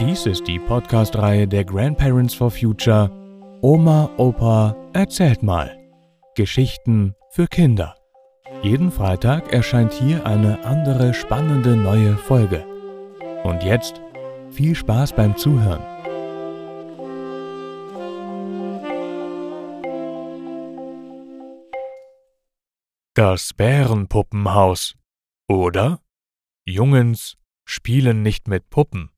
Dies ist die Podcast-Reihe der Grandparents for Future. Oma, Opa, erzählt mal. Geschichten für Kinder. Jeden Freitag erscheint hier eine andere spannende neue Folge. Und jetzt viel Spaß beim Zuhören. Das Bärenpuppenhaus. Oder? Jungens spielen nicht mit Puppen.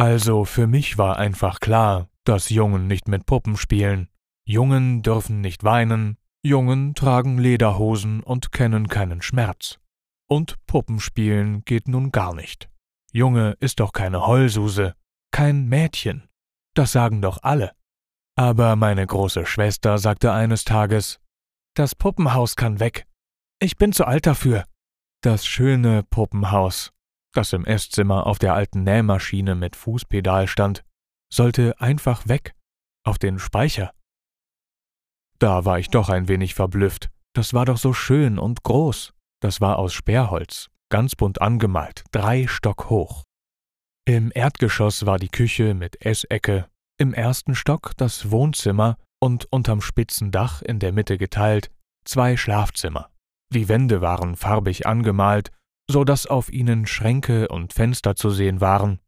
Also für mich war einfach klar, dass Jungen nicht mit Puppen spielen. Jungen dürfen nicht weinen, Jungen tragen Lederhosen und kennen keinen Schmerz. Und Puppenspielen geht nun gar nicht. Junge ist doch keine Heulsuse, kein Mädchen. Das sagen doch alle. Aber meine große Schwester sagte eines Tages, das Puppenhaus kann weg. Ich bin zu alt dafür. Das schöne Puppenhaus, das im Esszimmer auf der alten Nähmaschine mit Fußpedal stand, sollte einfach weg, auf den Speicher. Da war ich doch ein wenig verblüfft. Das war doch so schön und groß. Das war aus Sperrholz, ganz bunt angemalt, drei Stock hoch. Im Erdgeschoss war die Küche mit Essecke, im ersten Stock das Wohnzimmer und unterm spitzen Dach in der Mitte geteilt zwei Schlafzimmer. Die Wände waren farbig angemalt, so dass auf ihnen Schränke und Fenster zu sehen waren.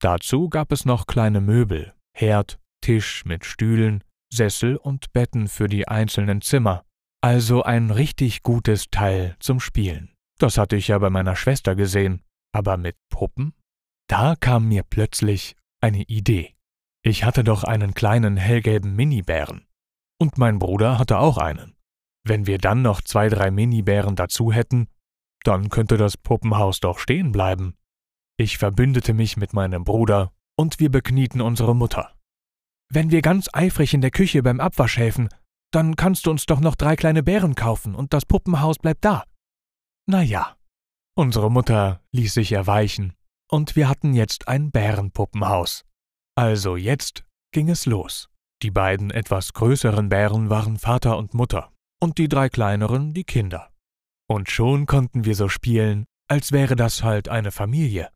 Dazu gab es noch kleine Möbel, Herd, Tisch mit Stühlen, Sessel und Betten für die einzelnen Zimmer. Also ein richtig gutes Teil zum Spielen. Das hatte ich ja bei meiner Schwester gesehen. Aber mit Puppen? Da kam mir plötzlich eine Idee. Ich hatte doch einen kleinen hellgelben Minibären. Und mein Bruder hatte auch einen. Wenn wir dann noch zwei, drei Minibären dazu hätten, dann könnte das Puppenhaus doch stehen bleiben. Ich verbündete mich mit meinem Bruder und wir beknieten unsere Mutter. Wenn wir ganz eifrig in der Küche beim Abwasch helfen, dann kannst du uns doch noch drei kleine Bären kaufen und das Puppenhaus bleibt da. Na ja. Unsere Mutter ließ sich erweichen und wir hatten jetzt ein Bärenpuppenhaus. Also jetzt ging es los. Die beiden etwas größeren Bären waren Vater und Mutter und die drei kleineren die Kinder. Und schon konnten wir so spielen, als wäre das halt eine Familie.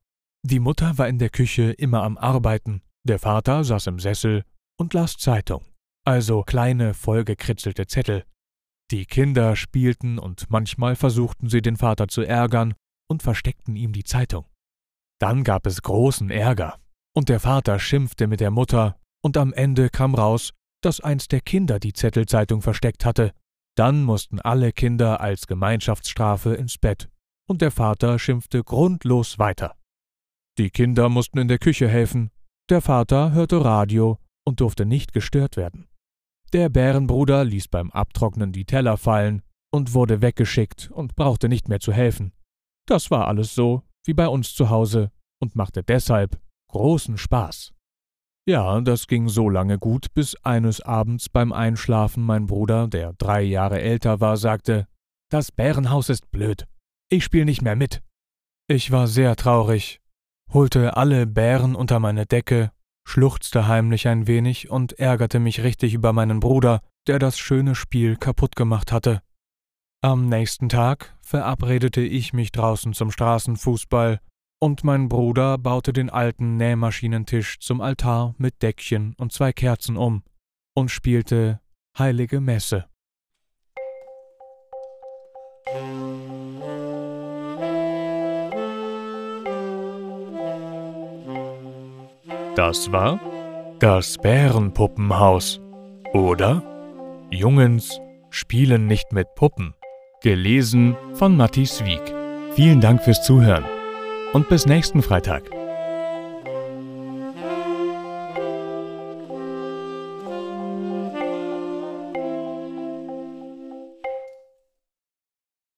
Die Mutter war in der Küche immer am Arbeiten, der Vater saß im Sessel und las Zeitung, also kleine vollgekritzelte Zettel. Die Kinder spielten und manchmal versuchten sie den Vater zu ärgern und versteckten ihm die Zeitung. Dann gab es großen Ärger, und der Vater schimpfte mit der Mutter, und am Ende kam raus, dass eins der Kinder die Zettelzeitung versteckt hatte dann mussten alle Kinder als Gemeinschaftsstrafe ins Bett, und der Vater schimpfte grundlos weiter. Die Kinder mussten in der Küche helfen, der Vater hörte Radio und durfte nicht gestört werden. Der Bärenbruder ließ beim Abtrocknen die Teller fallen und wurde weggeschickt und brauchte nicht mehr zu helfen. Das war alles so wie bei uns zu Hause und machte deshalb großen Spaß. Ja, das ging so lange gut, bis eines Abends beim Einschlafen mein Bruder, der drei Jahre älter war, sagte, das Bärenhaus ist blöd. Ich spiel nicht mehr mit. Ich war sehr traurig, holte alle Bären unter meine Decke, schluchzte heimlich ein wenig und ärgerte mich richtig über meinen Bruder, der das schöne Spiel kaputt gemacht hatte. Am nächsten Tag verabredete ich mich draußen zum Straßenfußball und mein Bruder baute den alten Nähmaschinentisch zum Altar mit Deckchen und zwei Kerzen um und spielte Heilige Messe. Das war das Bärenpuppenhaus. Oder Jungens spielen nicht mit Puppen. Gelesen von Matti Wieg. Vielen Dank fürs Zuhören und bis nächsten Freitag.